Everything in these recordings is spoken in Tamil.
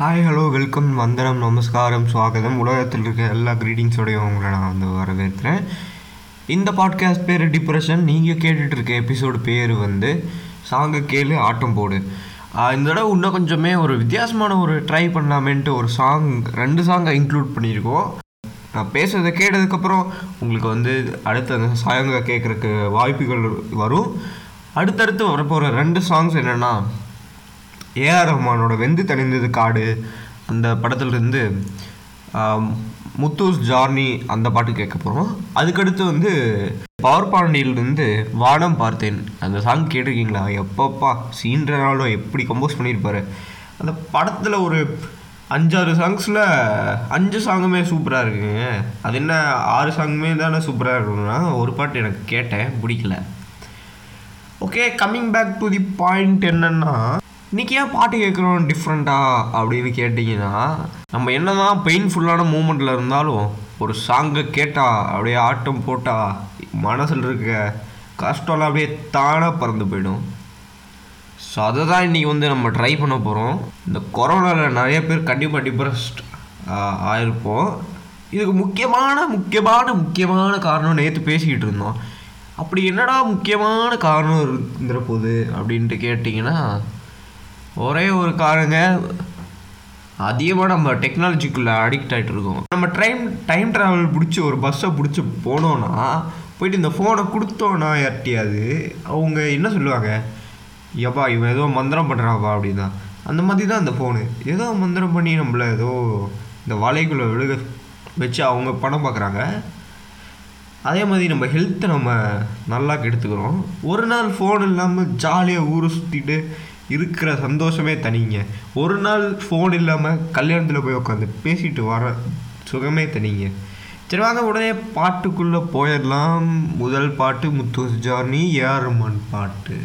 ஹாய் ஹலோ வெல்கம் வந்தனம் நமஸ்காரம் சுவாகதம் உலகத்தில் இருக்க எல்லா க்ரீட்டிங்ஸோடையும் உங்களை நான் வந்து வரவேற்கிறேன். இந்த பாட்காஸ்ட் பேர் டிப்ரெஷன் நீங்கள் கேட்டுட்ருக்க எபிசோடு பேர் வந்து சாங்கை கேளு ஆட்டம் போடு. இந்த தடவை இன்னும் கொஞ்சமே ஒரு வித்தியாசமான ஒரு ட்ரை பண்ணலாமேன்ட்டு ஒரு சாங் ரெண்டு சாங்கை இன்க்ளூட் பண்ணியிருக்கோம். நான் பேசுகிறத கேட்டதுக்கப்புறம் உங்களுக்கு வந்து அடுத்த அந்த சாங்கை கேட்குறக்கு வாய்ப்புகள் வரும். அடுத்தடுத்து வரப்போகிற ரெண்டு சாங்ஸ் என்னென்னா ஏஆர் ரஹ்மானோட வெந்து தணிந்தது காடு. அந்த படத்துலேருந்து முத்தூஸ் ஜார்னி அந்த பாட்டு கேட்க போகிறோம் அதுக்கடுத்து வந்து பவர் பாண்டியிலிருந்து வானம் பார்த்தேன். அந்த சாங் கேட்டிருக்கீங்களா? எப்பப்பா சீன்றனாலும் எப்படி கம்போஸ் பண்ணியிருப்பார். அந்த படத்தில் ஒரு அஞ்சாறு சாங்ஸில் அஞ்சு சாங்குமே சூப்பராக இருக்குங்க. அது என்ன ஆறு சாங்குமே தானே சூப்பராக இருக்குன்னா ஒரு பாட்டு எனக்கு கேட்டேன் பிடிக்கல. Okay coming back to the point என்னன்னா இன்றைக்கி ஏன் பாட்டு கேட்குறோம் டிஃப்ரெண்ட்டாக அப்படின்னு கேட்டிங்கன்னா நம்ம என்ன தான் பெயின்ஃபுல்லான மூமெண்ட்டில் இருந்தாலும் ஒரு சாங்கை கேட்டால் அப்படியே ஆட்டம் போட்டால் மனசில் இருக்க கஷ்டம்லாம் அப்படியே தானாக பறந்து போயிடும். ஸோ அதை தான் இன்றைக்கி வந்து நம்ம ட்ரை பண்ண போகிறோம் இந்த கொரோனாவில் நிறைய பேர் கண்டிப்பாக டிப்ரெஸ்ட் ஆயிருப்போம். இதுக்கு முக்கியமான முக்கியமான முக்கியமான காரணம் நேற்று பேசிக்கிட்டு இருந்தோம். அப்படி என்னடா முக்கியமான காரணம் இருந்துற போகுது அப்படின்ட்டு கேட்டிங்கன்னா ஒரே ஒரு காரணங்க அதிகமாக நம்ம டெக்னாலஜிக்குள்ளே அடிக்ட் ஆகிட்டு இருக்கோம். நம்ம ட்ரைம் டைம் ட்ராவல் பிடிச்சி ஒரு பஸ்ஸை பிடிச்சி போனோன்னா போயிட்டு இந்த ஃபோனை கொடுத்தோன்னா யார்ட்டியாது அவங்க என்ன சொல்லுவாங்க? எப்பா இவன் ஏதோ மந்திரம் பண்ணுறாப்பா அப்படின்னா. அந்த மாதிரி தான் அந்த ஃபோனு ஏதோ மந்திரம் பண்ணி நம்மளை ஏதோ இந்த வலைக்குள்ளே விழுக வச்சு அவங்க பணம் பார்க்குறாங்க அதே மாதிரி நம்ம ஹெல்த்தை நம்ம நல்லா கெடுத்துக்கிறோம். ஒரு நாள் ஃபோன் இல்லாமல் ஜாலியாக ஊரை சுற்றிட்டு இருக்கிற சந்தோஷமே தனிங்க. ஒரு நாள் ஃபோன் இல்லாமல் கல்யாணத்தில் போய் உட்காந்து பேசிட்டு வர சுகமே தனிங்க. சரி வாங்க உடனே பாட்டுக்குள்ளே போயிடலாம். முதல் பாட்டு முத்து ஜார்னி ஏஆர் ரஹ்மான் பாட்டு.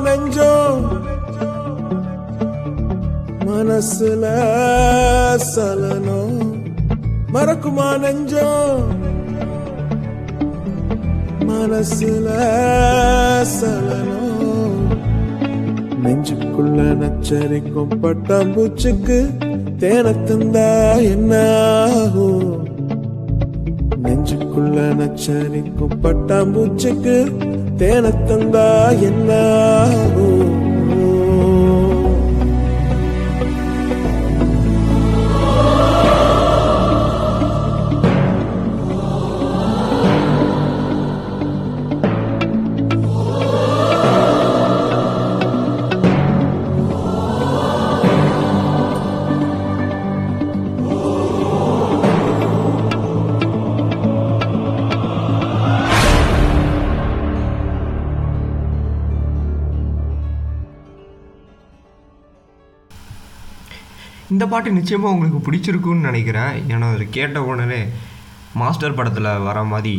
மறக்குமா மனசுல சலனோ மறக்குமா நெஞ்சம்? மனசுல சலனோ நெஞ்சுக்குள்ள நச்சரிக்கும் பட்டாம்பூச்சுக்கு தேனத்தந்தா என்ன ஆகும் நெஞ்சுக்குள்ள நச்சரிக்கும் பட்டாம்பூச்சுக்கு தேனத்தந்தா என்ன இந்த பாட்டு நிச்சயமாக உங்களுக்கு பிடிச்சிருக்குன்னு நினைக்கிறேன். ஏன்னா அது கேட்ட உடனே மாஸ்டர் படத்தில் வர மாதிரி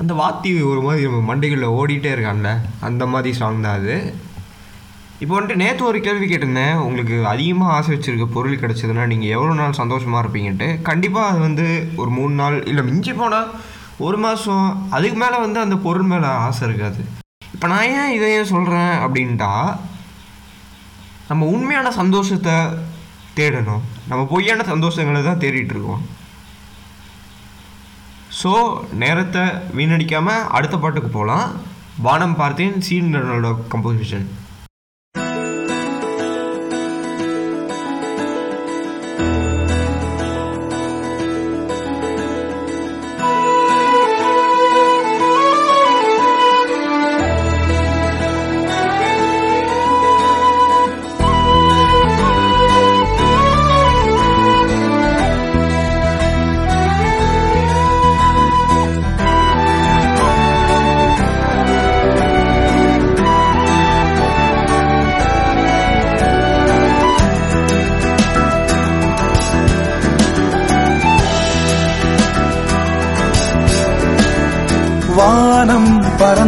அந்த வாத்தி ஒரு மாதிரி நம்ம மண்டைகளில் ஓடிட்டே இருக்கான்ல அந்த மாதிரி சாங் தான் அது. இப்போ வந்துட்டு நேற்று ஒரு கேள்வி கேட்டிருந்தேன். உங்களுக்கு அதிகமாக ஆசை வச்சுருக்க பொருள் கிடச்சதுன்னா நீங்கள் எவ்வளோ நாள் சந்தோஷமாக இருப்பீங்கன்ட்டு. கண்டிப்பாக அது வந்து ஒரு மூணு நாள் இல்லை மிஞ்சி போனால் ஒரு மாதம் அதுக்கு மேலே வந்து அந்த பொருள் மேலே ஆசை இருக்காது. இப்போ நான் ஏன் இதை ஏன் சொல்கிறேன் அப்படின்ட்டா நம்ம உண்மையான சந்தோஷத்தை தேடணும். நம்ம பொய்யான சந்தோஷங்களை தான் தேடிட்டு இருக்கோம் ஸோ நேரத்தை வீணடிக்காமல் அடுத்த பாட்டுக்கு போகலாம் வானம் பார்த்தேன் சீனோட கம்போசிஷன்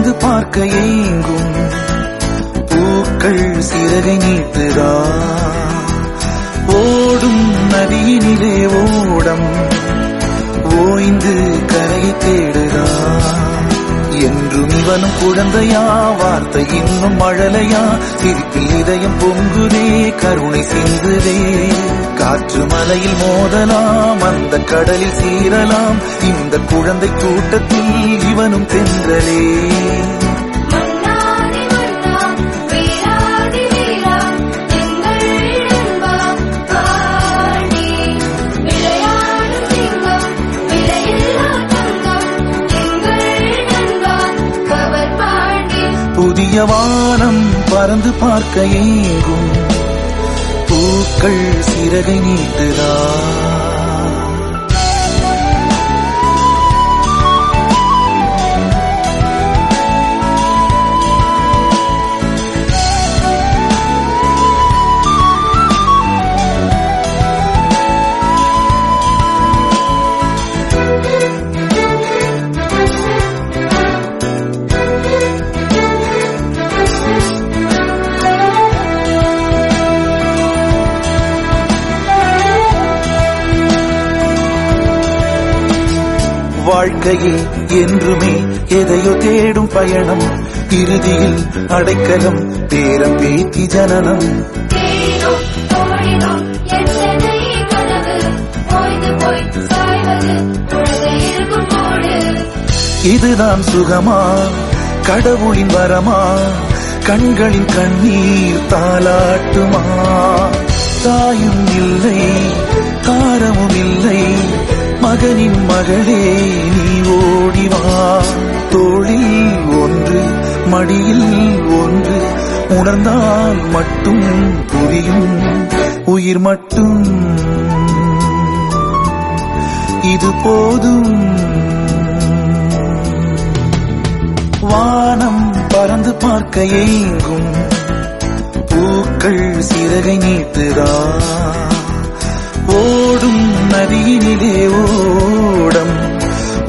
வானம் பார்க்க ஏங்கும். பூக்கள் பூக்கள் சிறகை நீட்டுதா? ஓடும் நதியினிலே ஓடம். ஓய்ந்து கரையை தேடுதா? என்றும் இவனும் குழந்தையா வார்த்தை இன்னும் மழலையா சிரிப்பில் இதயம் பொங்குதே கருணை சிந்துதே. காற்று மலையில் மோதலாம் அந்த கடலில் சீரலாம் இந்த குழந்தை கூட்டத்தில் இவனும் தென்றலே புதிய வானம் பறந்து பார்க்க ஏங்கும். பூக்கள் சிறகை நீட்டுதா? வாழ்க்கையில் என்றுமே எதையோ தேடும் பயணம் இறுதியில் அடைக்கலம் பேரம் பேத்தி ஜனனம். இதுதான் சுகமா? கடவுளின் வரமா? கண்களின் கண்ணீர் தாலாட்டுமா தாயும் இல்லை தாரமும் இல்லை மகனின் மகளே நீ ஓடிவா தோளில் ஒன்று மடியில் ஒன்று உணர்ந்தால் மட்டும் புரியும் உயிர் மட்டும். இது போதும். வானம் பறந்து பார்க்க ஏங்கும் பூக்கள் சிறகை நீட்டுதா? ஓ நதியினிலே ஓடம்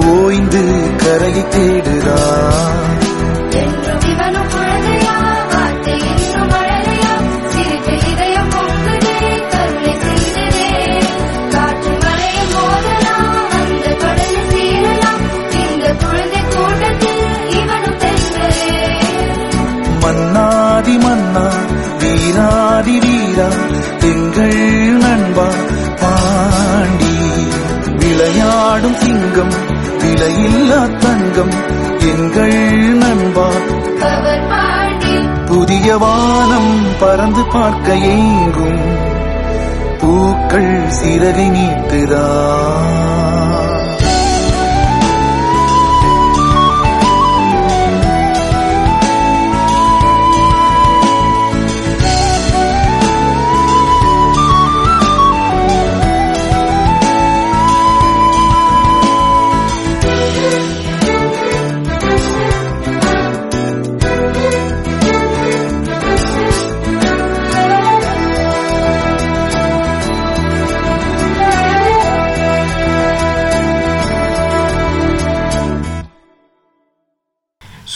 ஓய்ந்து கரையை தேடுதா இல்லா தங்கம் எங்கள் நண்பா புதிய வானம் பறந்து பார்க்க ஏங்கும். பூக்கள் சிறகை நீட்டுதா.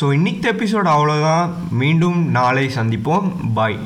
ஸோ இன்னைக்கு எபிசோட் அவ்வளோதான் மீண்டும் நாளை சந்திப்போம். பாய்